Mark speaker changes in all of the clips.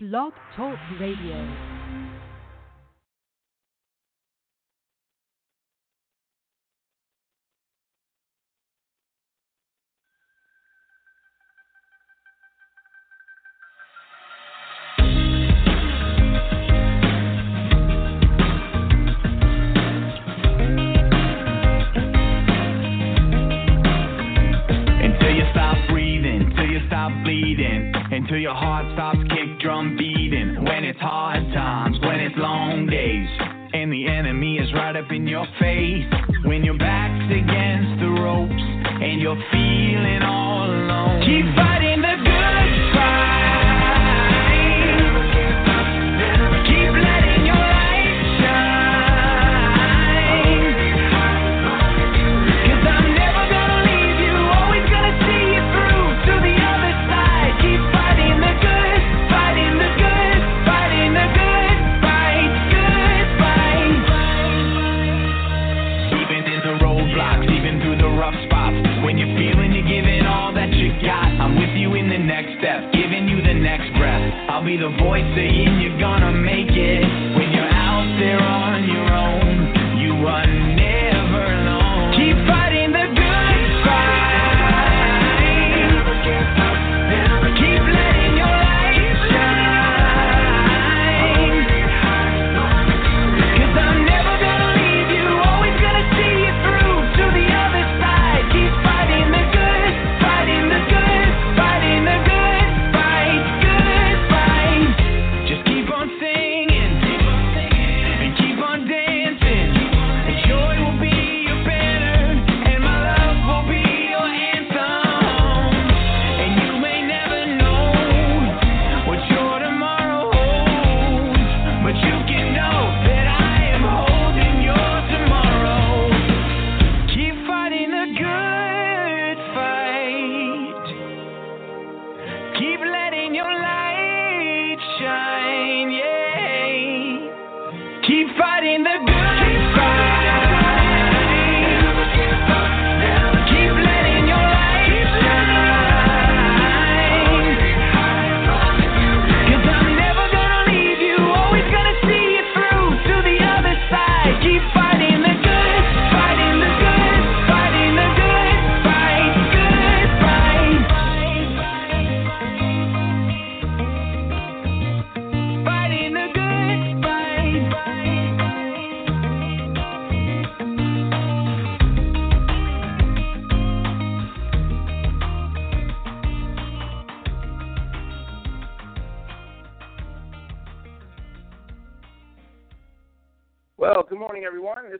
Speaker 1: Blog Talk Radio.
Speaker 2: Until you stop breathing, till you stop bleeding, until your heart stops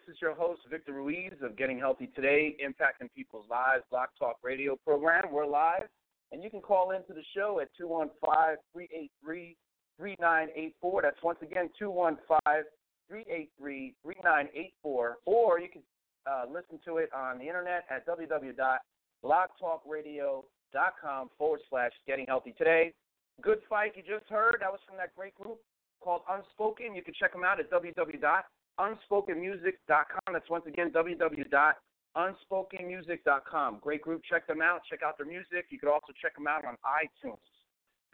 Speaker 2: is your
Speaker 3: host, Victor Ruiz of Getting Healthy Today, impacting people's lives, Blog Talk Radio program. We're live, and you can call into the show at 215 383 3984. That's once again 215 383 3984. Or you can uh, listen to it on the internet at www.blogtalkradio.com forward slash Getting Healthy Today. Good fight you just heard. That was from that great group called Unspoken. You can check them out at www.unspokenmusic.com. That's once again www.unspokenmusic.com. Great group. Check them out. Check out their music. You could also check them out on iTunes.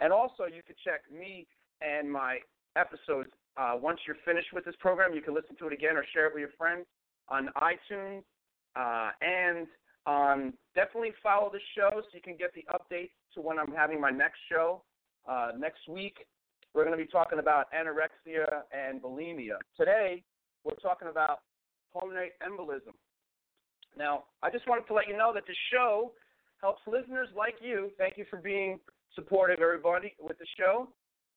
Speaker 3: And also, you could check me and my episodes. Uh, once you're finished with this program, you can listen to it again or share it with your friends on iTunes. Uh, and um, definitely follow the show so you can get the updates to when I'm having my next show uh, next week. We're going to be talking about anorexia and bulimia. Today, we're talking about pulmonary embolism. Now, I just wanted to let you know that the show helps listeners like you. Thank you for being supportive, everybody, with the show,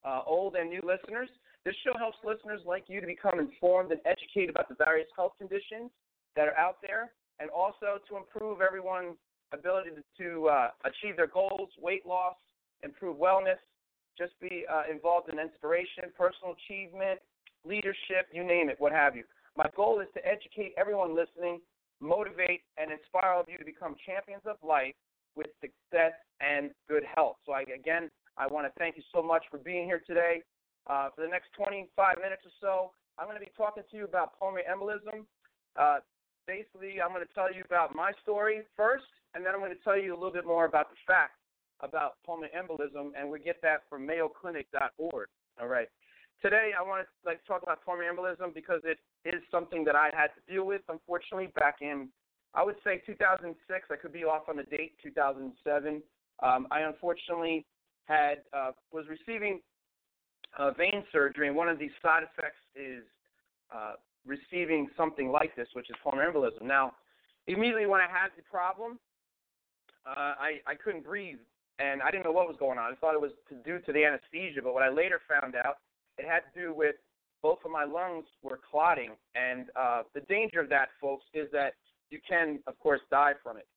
Speaker 3: uh, old and new listeners. This show helps listeners like you to become informed and educated about the various health conditions that are out there, and also to improve everyone's ability to, to uh, achieve their goals, weight loss, improve wellness, just be uh, involved in inspiration, personal achievement, leadership, you name it, what have you. My goal is to educate everyone listening, motivate, and inspire all of you to become champions of life with success and good health. So, I, again, I want to thank you so much for being here today. Uh, for the next 25 minutes or so, I'm going to be talking to you about pulmonary embolism. Uh, basically, I'm going to tell you about my story first, and then I'm going to tell you a little bit more about the facts about pulmonary embolism, and we get that from MayoClinic.org. All right. Today, I want to like talk about embolism because it is something that I had to deal with, unfortunately, back in I would say 2006. I could be off on the date, 2007. Um, I unfortunately had uh, was receiving uh, vein surgery, and one of these side effects is uh, receiving something like this, which is pulmonary embolism. Now, immediately when I had the problem, uh, I I couldn't breathe, and I didn't know what was going on. I thought it was due to the anesthesia, but what I later found out, it had to do with both of my lungs were clotting, and uh, the danger of that, folks, is that you can, of course, die from it.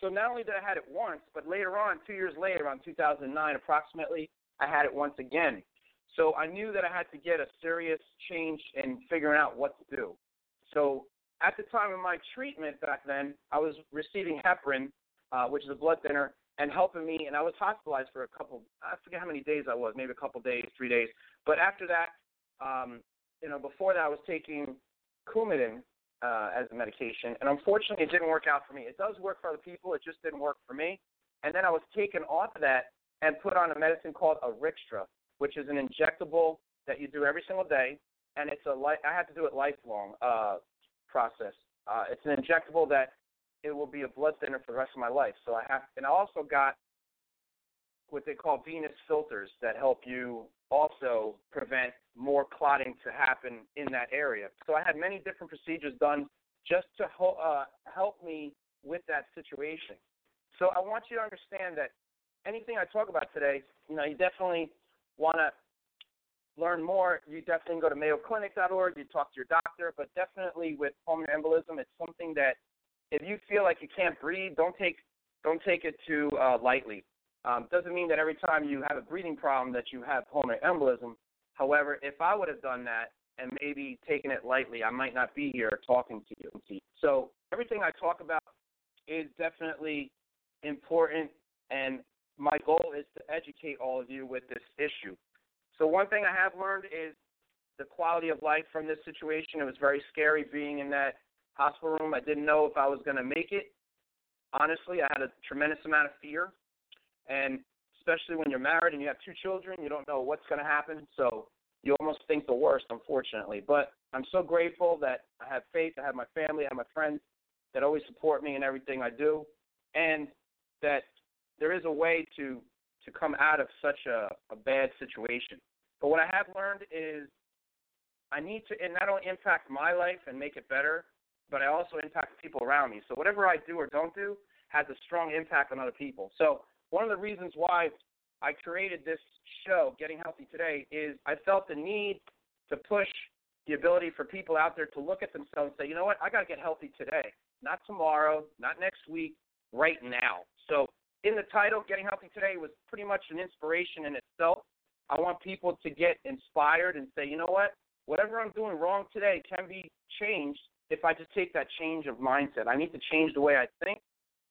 Speaker 3: So not only did I had it once, but later on, two years later, around 2009 approximately, I had it once again. So I knew that I had to get a serious change in figuring out what to do. So at the time of my treatment back then, I was receiving heparin, uh, which is a blood thinner, and helping me. And I was hospitalized for a couple, I forget how many days I was, maybe a couple days, three days. But after that, um, you know, before that, I was taking Coumadin, uh, as a medication, and unfortunately, it didn't work out for me. It does work for other people, it just didn't work for me. And then I was taken off of that and put on a medicine called Arixtra, which is an injectable that you do every single day, and it's a li- I had to do it lifelong uh, process. Uh, it's an injectable that it will be a blood thinner for the rest of my life. So I have, and I also got what they call venous filters that help you also prevent more clotting to happen in that area. So I had many different procedures done just to ho- uh, help me with that situation. So I want you to understand that anything I talk about today, you know, you definitely want to learn more. You definitely go to MayoClinic.org. You talk to your doctor, but definitely with pulmonary embolism, it's something that if you feel like you can't breathe, don't take don't take it too uh, lightly. Um, doesn't mean that every time you have a breathing problem that you have pulmonary embolism. However, if I would have done that and maybe taken it lightly, I might not be here talking to you. So everything I talk about is definitely important, and my goal is to educate all of you with this issue. So one thing I have learned is the quality of life from this situation. It was very scary being in that hospital room. I didn't know if I was going to make it. Honestly, I had a tremendous amount of fear and especially when you're married and you have two children, you don't know what's going to happen. So you almost think the worst, unfortunately. But I'm so grateful that I have faith, I have my family, I have my friends that always support me in everything I do, and that there is a way to to come out of such a, a bad situation. But what I have learned is I need to and not only impact my life and make it better, but I also impact people around me. So whatever I do or don't do has a strong impact on other people. So one of the reasons why I created this show, Getting Healthy Today, is I felt the need to push the ability for people out there to look at themselves and say, you know what, I got to get healthy today, not tomorrow, not next week, right now. So in the title, Getting Healthy Today was pretty much an inspiration in itself. I want people to get inspired and say, you know what, whatever I'm doing wrong today can be changed if I just take that change of mindset. I need to change the way I think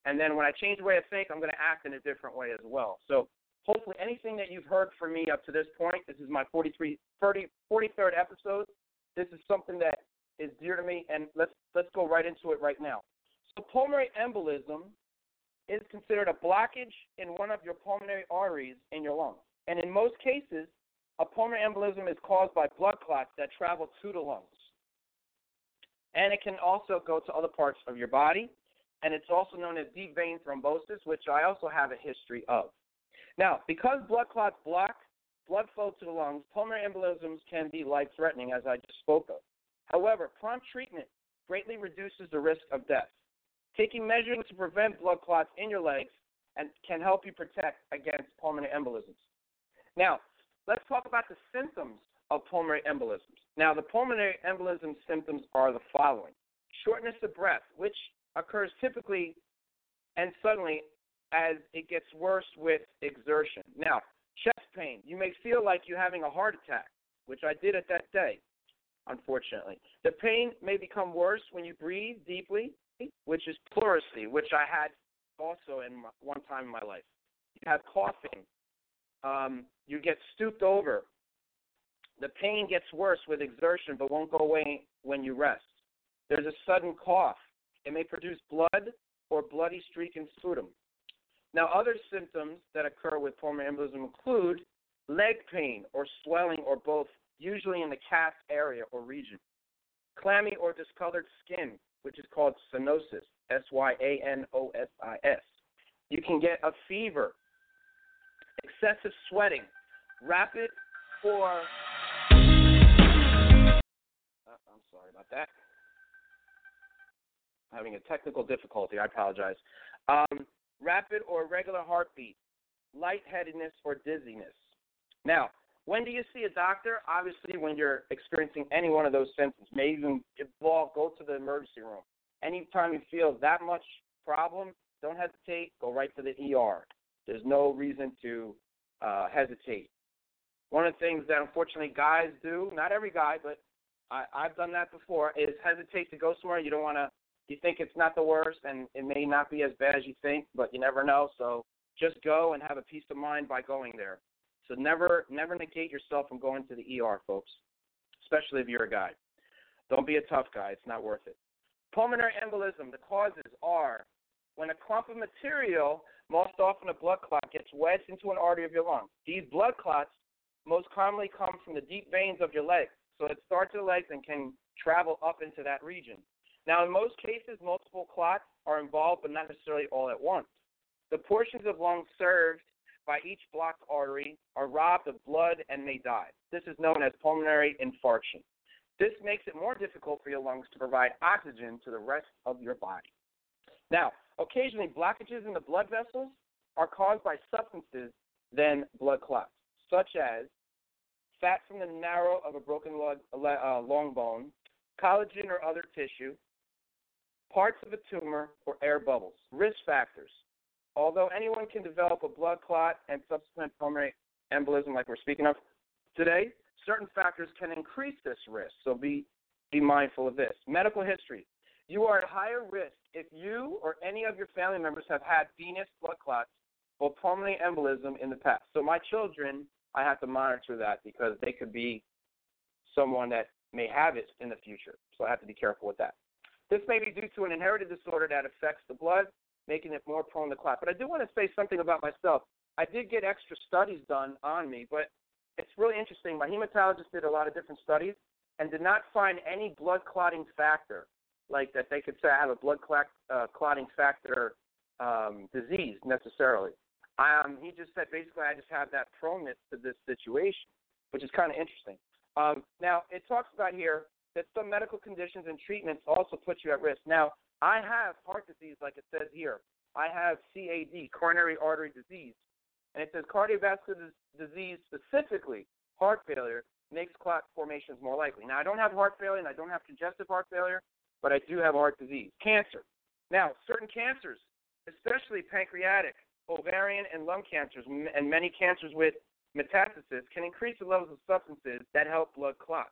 Speaker 3: and then when I change the way I think, I'm going to act in a different way as well. So hopefully anything that you've heard from me up to this point, this is my 43, 30, 43rd episode. This is something that is dear to me, and let's let's go right into it right now. So pulmonary embolism is considered a blockage in one of your pulmonary arteries in your lungs. And in most cases, a pulmonary embolism is caused by blood clots that travel to the lungs. And it can also go to other parts of your body and it's also known as deep vein thrombosis, which I also have a history of. Now, because blood clots block blood flow to the lungs, pulmonary embolisms can be life threatening, as I just spoke of. However, prompt treatment greatly reduces the risk of death. Taking measures to prevent blood clots in your legs and can help you protect against pulmonary embolisms. Now, let's talk about the symptoms of pulmonary embolisms. Now, the pulmonary embolism symptoms are the following shortness of breath, which occurs typically and suddenly as it gets worse with exertion. Now, chest pain. You may feel like you're having a heart attack, which I did at that day, unfortunately. The pain may become worse when you breathe deeply, which is pleurisy, which I had also in my, one time in my life. You have coughing. Um, you get stooped over. The pain gets worse with exertion, but won't go away when you rest. There's a sudden cough. It may produce blood or bloody streak in sputum. Now, other symptoms that occur with pulmonary embolism include leg pain or swelling or both, usually in the calf area or region, clammy or discolored skin, which is called synosis, S Y A N O S I S. You can get a fever, excessive sweating, rapid or. Sorry about that. Having a technical difficulty. I apologize. Um, rapid or regular heartbeat, lightheadedness or dizziness. Now, when do you see a doctor? Obviously, when you're experiencing any one of those symptoms. May even involve go to the emergency room. Anytime you feel that much problem, don't hesitate. Go right to the ER. There's no reason to uh, hesitate. One of the things that unfortunately guys do, not every guy, but I, I've done that before, is hesitate to go somewhere you don't want to. You think it's not the worst, and it may not be as bad as you think, but you never know. So just go and have a peace of mind by going there. So never never negate yourself from going to the ER, folks, especially if you're a guy. Don't be a tough guy. It's not worth it. Pulmonary embolism, the causes are when a clump of material, most often a blood clot, gets wedged into an artery of your lung. These blood clots most commonly come from the deep veins of your legs. So it starts at the legs and can travel up into that region. Now, in most cases, multiple clots are involved, but not necessarily all at once. The portions of lung served by each blocked artery are robbed of blood and may die. This is known as pulmonary infarction. This makes it more difficult for your lungs to provide oxygen to the rest of your body. Now, occasionally blockages in the blood vessels are caused by substances than blood clots, such as fat from the marrow of a broken uh, long bone, collagen or other tissue, parts of a tumor, or air bubbles. Risk factors Although anyone can develop a blood clot and subsequent pulmonary embolism, like we're speaking of today, certain factors can increase this risk. So be be mindful of this. Medical history. You are at higher risk if you or any of your family members have had venous blood clots or pulmonary embolism in the past. So my children, I have to monitor that because they could be someone that may have it in the future. So I have to be careful with that. This may be due to an inherited disorder that affects the blood making it more prone to clot. But I do want to say something about myself. I did get extra studies done on me, but it's really interesting. My hematologist did a lot of different studies and did not find any blood clotting factor, like that they could say I have a blood clot, uh, clotting factor um, disease necessarily. Um, he just said basically I just have that proneness to this situation, which is kind of interesting. Um, now it talks about here that some medical conditions and treatments also put you at risk. Now I have heart disease, like it says here. I have CAD, coronary artery disease. And it says cardiovascular disease, specifically heart failure, makes clot formations more likely. Now, I don't have heart failure and I don't have congestive heart failure, but I do have heart disease. Cancer. Now, certain cancers, especially pancreatic, ovarian, and lung cancers, and many cancers with metastasis, can increase the levels of substances that help blood clot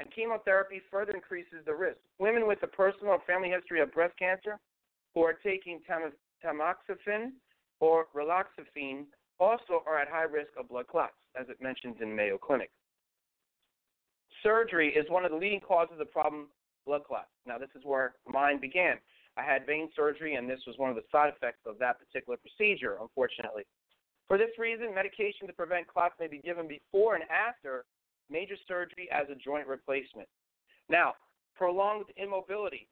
Speaker 3: and chemotherapy further increases the risk. Women with a personal or family history of breast cancer who are taking tam- tamoxifen or raloxifene also are at high risk of blood clots, as it mentions in Mayo Clinic. Surgery is one of the leading causes of problem blood clots. Now, this is where mine began. I had vein surgery, and this was one of the side effects of that particular procedure, unfortunately. For this reason, medication to prevent clots may be given before and after major surgery as a joint replacement. Now, prolonged immobility,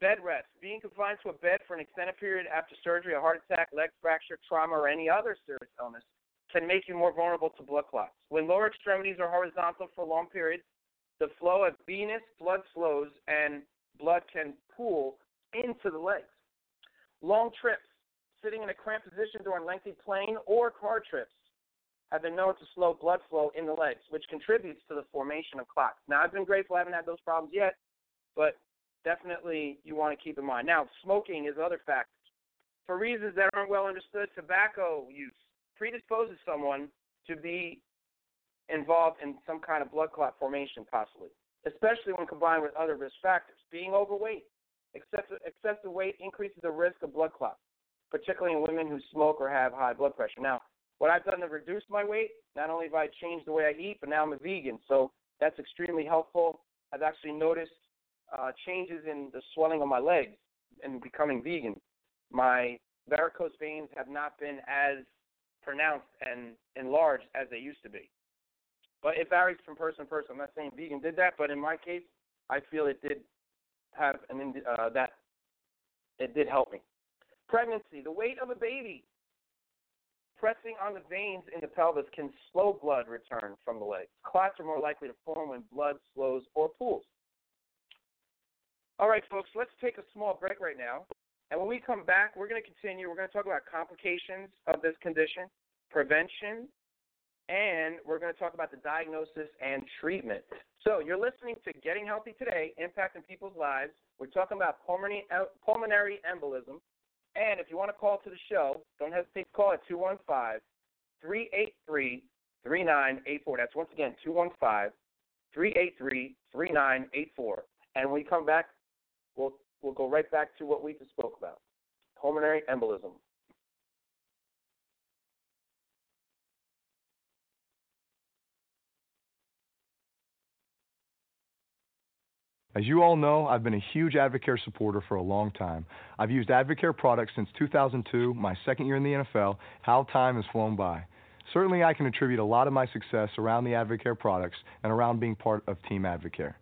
Speaker 3: bed rest, being confined to a bed for an extended period after surgery, a heart attack, leg fracture, trauma, or any other serious illness can make you more vulnerable to blood clots. When lower extremities are horizontal for long periods, the flow of venous blood slows and blood can pool into the legs. Long trips, sitting in a cramped position during lengthy plane or car trips, have been known to slow blood flow in the legs, which contributes to the formation of clots. Now, I've been grateful I haven't had those problems yet, but definitely you want to keep in mind. Now, smoking is other factors. For reasons that aren't well understood, tobacco use predisposes someone to be involved in some kind of blood clot formation, possibly, especially when combined with other risk factors. Being overweight, excessive, excessive weight increases the risk of blood clots, particularly in women who smoke or have high blood pressure. Now, what I've done to reduce my weight, not only have I changed the way I eat, but now I'm a vegan. So that's extremely helpful. I've actually noticed uh, changes in the swelling of my legs and becoming vegan. My varicose veins have not been as pronounced and enlarged as they used to be. But it varies from person to person. I'm not saying vegan did that, but in my case, I feel it did have an uh, that it did help me. Pregnancy, the weight of a baby pressing on the veins in the pelvis can slow blood return from the legs. Clots are more likely to form when blood slows or pools. All right, folks, let's take a small break right now. And when we come back, we're going to continue. We're going to talk about complications of this condition, prevention, and we're going to talk about the diagnosis and treatment. So, you're listening to Getting Healthy Today, Impacting People's Lives. We're talking about pulmonary, uh, pulmonary embolism. And if you want to call to the show, don't hesitate to call at 215 383 3984. That's once again 215 383 3984. And when we come back, we'll, we'll go right back to what we just spoke about pulmonary embolism.
Speaker 4: As you all know, I've been a huge Advocare supporter for a long time. I've used Advocare products since 2002, my second year in the NFL. How time has flown by. Certainly, I can attribute a lot of my success around the Advocare products and around being part of Team Advocare.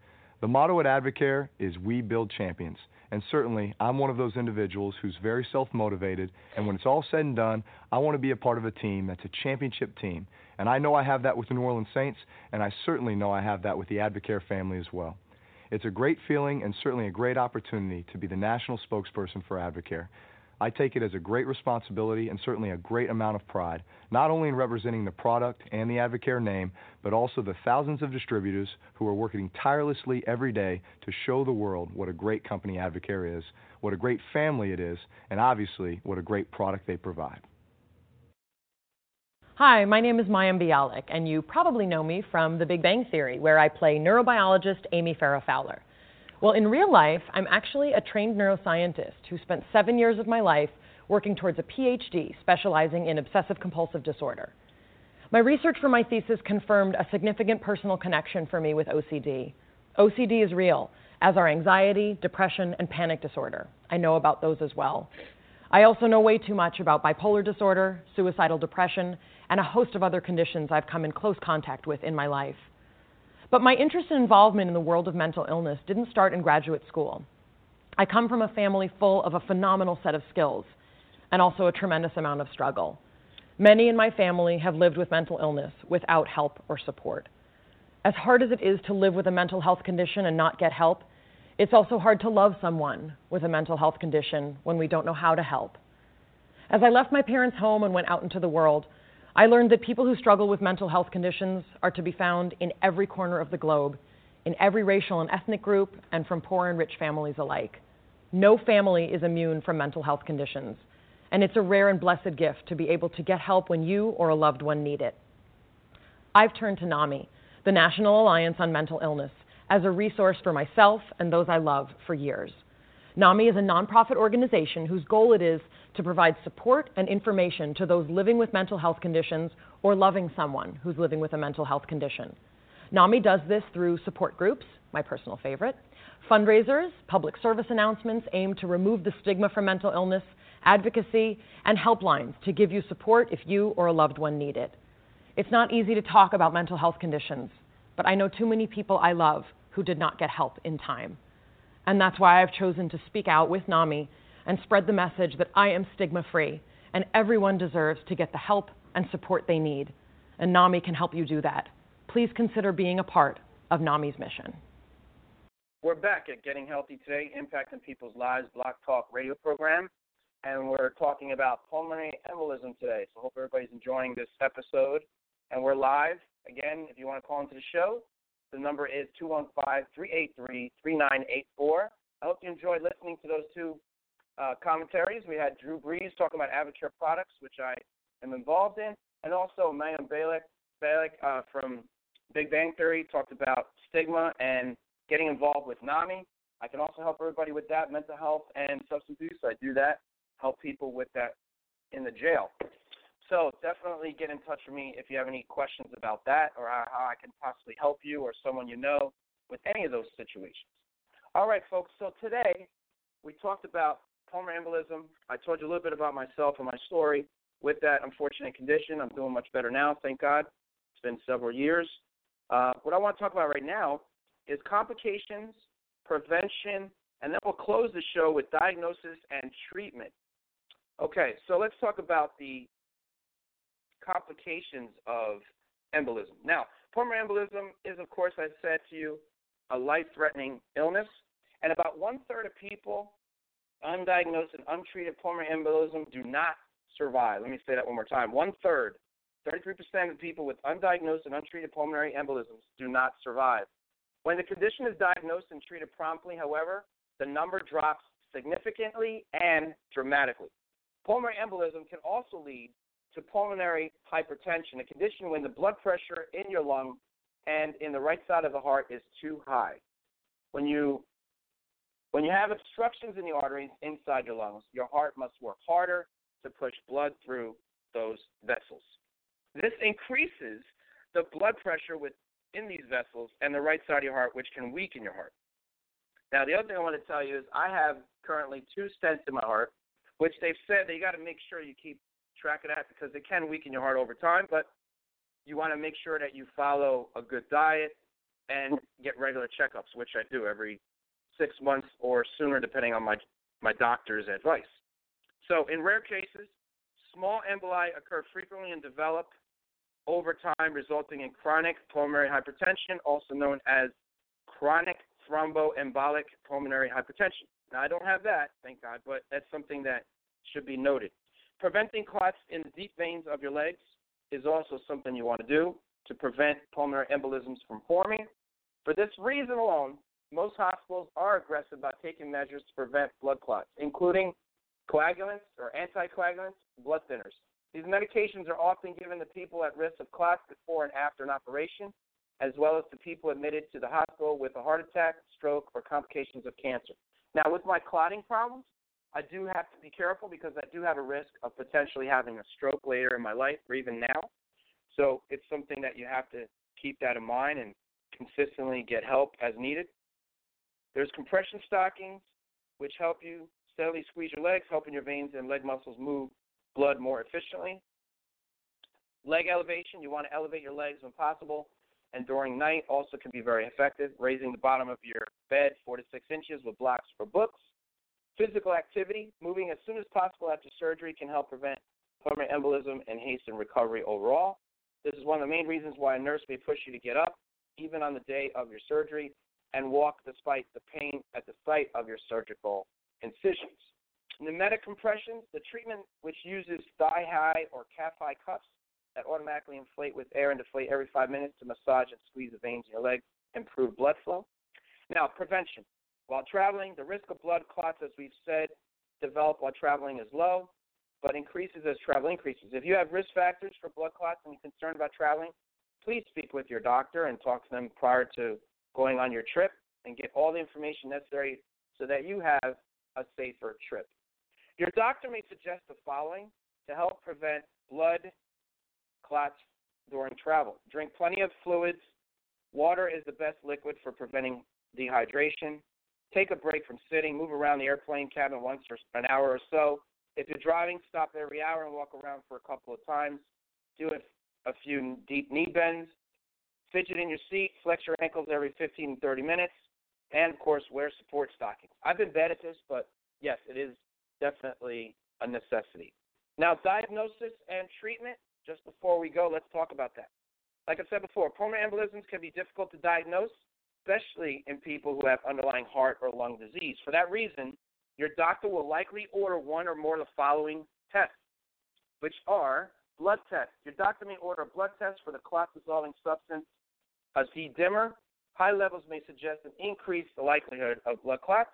Speaker 4: The motto at Advocare is We Build Champions. And certainly, I'm one of those individuals who's very self motivated. And when it's all said and done, I want to be a part of a team that's a championship team. And I know I have that with the New Orleans Saints, and I certainly know I have that with the Advocare family as well. It's a great feeling and certainly a great opportunity to be the national spokesperson for Advocare. I take it as a great responsibility and certainly a great amount of pride, not only in representing the product and the Advocare name, but also the thousands of distributors who are working tirelessly every day to show the world what a great company Advocare is, what a great family it is, and obviously what a great product they provide.
Speaker 5: Hi, my name is Mayim Bialik, and you probably know me from The Big Bang Theory, where I play neurobiologist Amy Farrah Fowler. Well, in real life, I'm actually a trained neuroscientist who spent seven years of my life working towards a PhD specializing in obsessive compulsive disorder. My research for my thesis confirmed a significant personal connection for me with OCD. OCD is real, as are anxiety, depression, and panic disorder. I know about those as well. I also know way too much about bipolar disorder, suicidal depression, and a host of other conditions I've come in close contact with in my life. But my interest and involvement in the world of mental illness didn't start in graduate school. I come from a family full of a phenomenal set of skills and also a tremendous amount of struggle. Many in my family have lived with mental illness without help or support. As hard as it is to live with a mental health condition and not get help, it's also hard to love someone with a mental health condition when we don't know how to help. As I left my parents' home and went out into the world, I learned that people who struggle with mental health conditions are to be found in every corner of the globe, in every racial and ethnic group, and from poor and rich families alike. No family is immune from mental health conditions, and it's a rare and blessed gift to be able to get help when you or a loved one need it. I've turned to NAMI, the National Alliance on Mental Illness, as a resource for myself and those I love for years. NAMI is a nonprofit organization whose goal it is to provide support and information to those living with mental health conditions or loving someone who's living with a mental health condition. NAMI does this through support groups, my personal favorite, fundraisers, public service announcements aimed to remove the stigma from mental illness, advocacy, and helplines to give you support if you or a loved one need it. It's not easy to talk about mental health conditions, but I know too many people I love who did not get help in time. And that's why I've chosen to speak out with NAMI and spread the message that I am stigma free and everyone deserves to get the help and support they need. And NAMI can help you do that. Please consider being a part of NAMI's mission.
Speaker 3: We're back at Getting Healthy Today, Impacting People's Lives Blog Talk radio program. And we're talking about pulmonary embolism today. So hope everybody's enjoying this episode. And we're live. Again, if you want to call into the show, the number is 215 383 3984. I hope you enjoyed listening to those two uh, commentaries. We had Drew Brees talking about Advocare products, which I am involved in, and also Mayim Bialik, Bialik uh, from Big Bang Theory talked about stigma and getting involved with NAMI. I can also help everybody with that, mental health and substance abuse. I do that, help people with that in the jail. So definitely get in touch with me if you have any questions about that or how I can possibly help you or someone you know with any of those situations. All right, folks. So today we talked about pulmonary embolism. I told you a little bit about myself and my story. with that unfortunate condition. I'm doing much better now, thank God. It's been several years. Uh, what I want to talk about right now is complications, prevention, and then we'll close the show with diagnosis and treatment. Okay, so let's talk about the complications of embolism. Now, pulmonary embolism is, of course, I said to you, a life threatening illness, and about one third of people undiagnosed and untreated pulmonary embolism do not survive. Let me say that one more time. One third, 33% of people with undiagnosed and untreated pulmonary embolisms do not survive. When the condition is diagnosed and treated promptly, however, the number drops significantly and dramatically. Pulmonary embolism can also lead to pulmonary hypertension, a condition when the blood pressure in your lung and in the right side of the heart is too high. When you when you have obstructions in the arteries inside your lungs, your heart must work harder to push blood through those vessels. This increases the blood pressure within these vessels and the right side of your heart, which can weaken your heart. Now, the other thing I want to tell you is I have currently two stents in my heart, which they've said that you got to make sure you keep track of that because it can weaken your heart over time, but you want to make sure that you follow a good diet and get regular checkups, which I do every six months or sooner, depending on my my doctor's advice. So, in rare cases, small emboli occur frequently and develop over time, resulting in chronic pulmonary hypertension, also known as chronic thromboembolic pulmonary hypertension. Now, I don't have that, thank God, but that's something that should be noted. Preventing clots in the deep veins of your legs is also something you want to do to prevent pulmonary embolisms from forming. For this reason alone, most hospitals are aggressive about taking measures to prevent blood clots, including coagulants or anticoagulants, blood thinners. These medications are often given to people at risk of clots before and after an operation, as well as to people admitted to the hospital with a heart attack, stroke, or complications of cancer. Now, with my clotting problems, I do have to be careful because I do have a risk of potentially having a stroke later in my life or even now. So it's something that you have to keep that in mind and consistently get help as needed. There's compression stockings, which help you steadily squeeze your legs, helping your veins and leg muscles move blood more efficiently. Leg elevation, you want to elevate your legs when possible, and during night also can be very effective, raising the bottom of your bed four to six inches with blocks or books. Physical activity, moving as soon as possible after surgery, can help prevent pulmonary embolism and hasten recovery overall. This is one of the main reasons why a nurse may push you to get up, even on the day of your surgery, and walk despite the pain at the site of your surgical incisions. Pneumatic compressions, the treatment which uses thigh high or calf high cuffs that automatically inflate with air and deflate every five minutes to massage and squeeze the veins in your legs, improve blood flow. Now, prevention. While traveling, the risk of blood clots, as we've said, develop while traveling is low, but increases as travel increases. If you have risk factors for blood clots and you're concerned about traveling, please speak with your doctor and talk to them prior to going on your trip and get all the information necessary so that you have a safer trip. Your doctor may suggest the following to help prevent blood clots during travel. Drink plenty of fluids. Water is the best liquid for preventing dehydration. Take a break from sitting. Move around the airplane cabin once or an hour or so. If you're driving, stop every hour and walk around for a couple of times. Do a, a few deep knee bends. Fidget in your seat. Flex your ankles every 15 to 30 minutes. And, of course, wear support stockings. I've been bad at this, but yes, it is definitely a necessity. Now, diagnosis and treatment. Just before we go, let's talk about that. Like I said before, pulmonary embolisms can be difficult to diagnose, especially in people who have underlying heart or lung disease. For that reason, your doctor will likely order one or more of the following tests, which are blood tests. Your doctor may order a blood test for the clot dissolving substance, a D-dimer. High levels may suggest an increased likelihood of blood clots,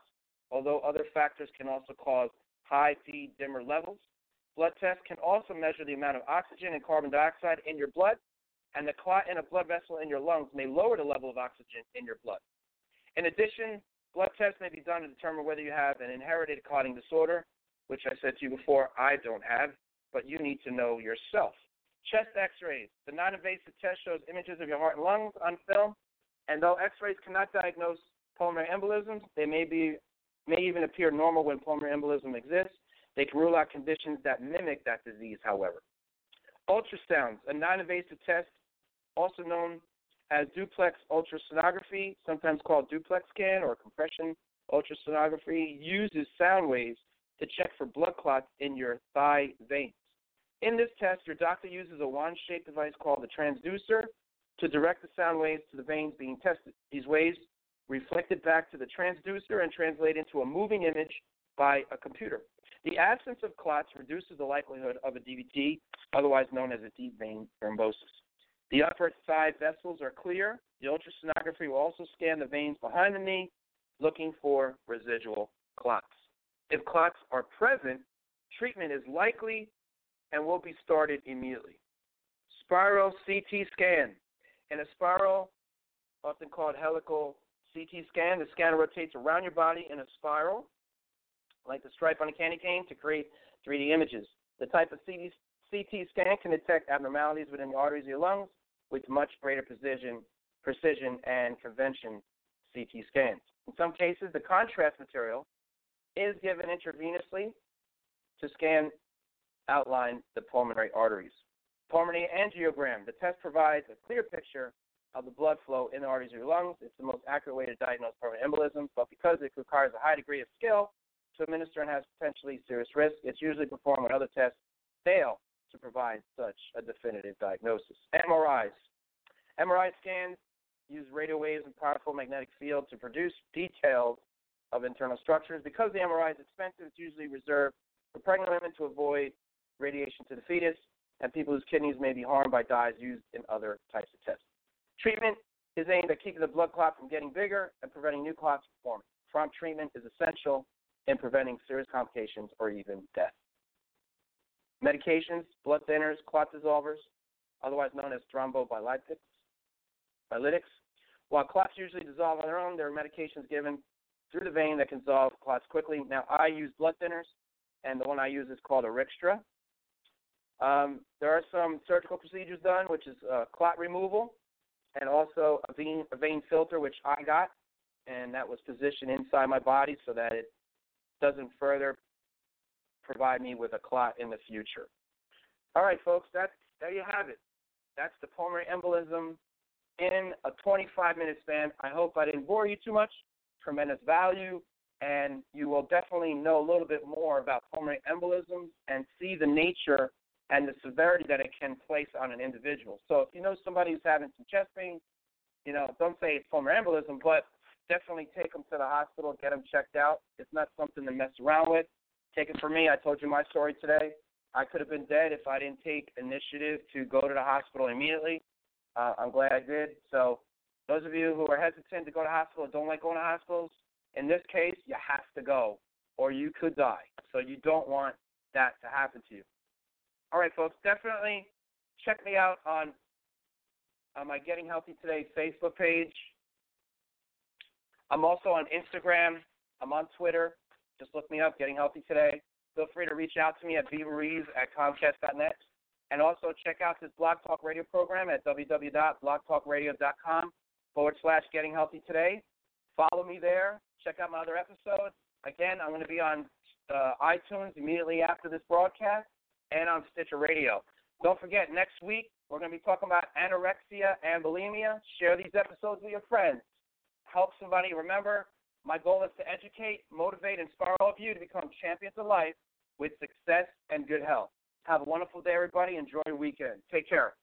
Speaker 3: although other factors can also cause high D-dimer levels. Blood tests can also measure the amount of oxygen and carbon dioxide in your blood, and the clot in a blood vessel in your lungs may lower the level of oxygen in your blood. In addition, blood tests may be done to determine whether you have an inherited clotting disorder, which I said to you before, I don't have, but you need to know yourself. Chest x rays. The non invasive test shows images of your heart and lungs on film, and though x rays cannot diagnose pulmonary embolisms, they may, be, may even appear normal when pulmonary embolism exists. They can rule out conditions that mimic that disease, however. Ultrasounds, a non invasive test, also known as duplex ultrasonography, sometimes called duplex scan or compression ultrasonography, uses sound waves to check for blood clots in your thigh veins. In this test, your doctor uses a wand shaped device called the transducer to direct the sound waves to the veins being tested. These waves reflected back to the transducer and translate into a moving image by a computer. The absence of clots reduces the likelihood of a DVT, otherwise known as a deep vein thrombosis. The upper thigh vessels are clear. The ultrasonography will also scan the veins behind the knee, looking for residual clots. If clots are present, treatment is likely and will be started immediately. Spiral CT scan. In a spiral, often called helical CT scan, the scanner rotates around your body in a spiral, like the stripe on a candy cane, to create 3D images. The type of CT, CT scan can detect abnormalities within the arteries of your lungs with much greater precision, precision and convention CT scans. In some cases, the contrast material is given intravenously to scan outline the pulmonary arteries. Pulmonary angiogram. The test provides a clear picture of the blood flow in the arteries of your lungs. It's the most accurate way to diagnose pulmonary embolism, but because it requires a high degree of skill to administer and has potentially serious risk, it's usually performed when other tests fail to provide such a definitive diagnosis. MRIs. MRI scans use radio waves and powerful magnetic field to produce details of internal structures. Because the MRI is expensive, it's usually reserved for pregnant women to avoid radiation to the fetus and people whose kidneys may be harmed by dyes used in other types of tests. Treatment is aimed at keeping the blood clot from getting bigger and preventing new clots from forming. Prompt treatment is essential in preventing serious complications or even death. Medications, blood thinners, clot dissolvers, otherwise known as thrombolytics. Lytics. While clots usually dissolve on their own, there are medications given through the vein that can dissolve clots quickly. Now, I use blood thinners, and the one I use is called Arixtra. Um, there are some surgical procedures done, which is uh, clot removal, and also a vein, a vein filter, which I got, and that was positioned inside my body so that it doesn't further provide me with a clot in the future. All right, folks, that's there you have it. That's the pulmonary embolism in a 25 minute span. I hope I didn't bore you too much. Tremendous value, and you will definitely know a little bit more about pulmonary embolisms and see the nature and the severity that it can place on an individual. So if you know somebody who's having some chest pain, you know, don't say it's pulmonary embolism, but definitely take them to the hospital, get them checked out. It's not something to mess around with. Take it me. I told you my story today. I could have been dead if I didn't take initiative to go to the hospital immediately. Uh, I'm glad I did. So those of you who are hesitant to go to hospital, don't like going to hospitals, in this case, you have to go, or you could die. So you don't want that to happen to you. All right, folks, definitely check me out on, on my Getting Healthy Today Facebook page. I'm also on Instagram. I'm on Twitter. Just look me up, Getting Healthy Today. Feel free to reach out to me at vruiz at comcast.net. And also check out this Blog Talk Radio program at www.blogtalkradio.com forward slash Getting Healthy Today. Follow me there. Check out my other episodes. Again, I'm going to be on uh, iTunes immediately after this broadcast and on Stitcher Radio. Don't forget, next week we're going to be talking about anorexia and bulimia. Share these episodes with your friends. Help somebody. Remember, my goal is to educate, motivate, inspire all of you to become champions of life with success and good health. Have a wonderful day, everybody. Enjoy your weekend. Take care.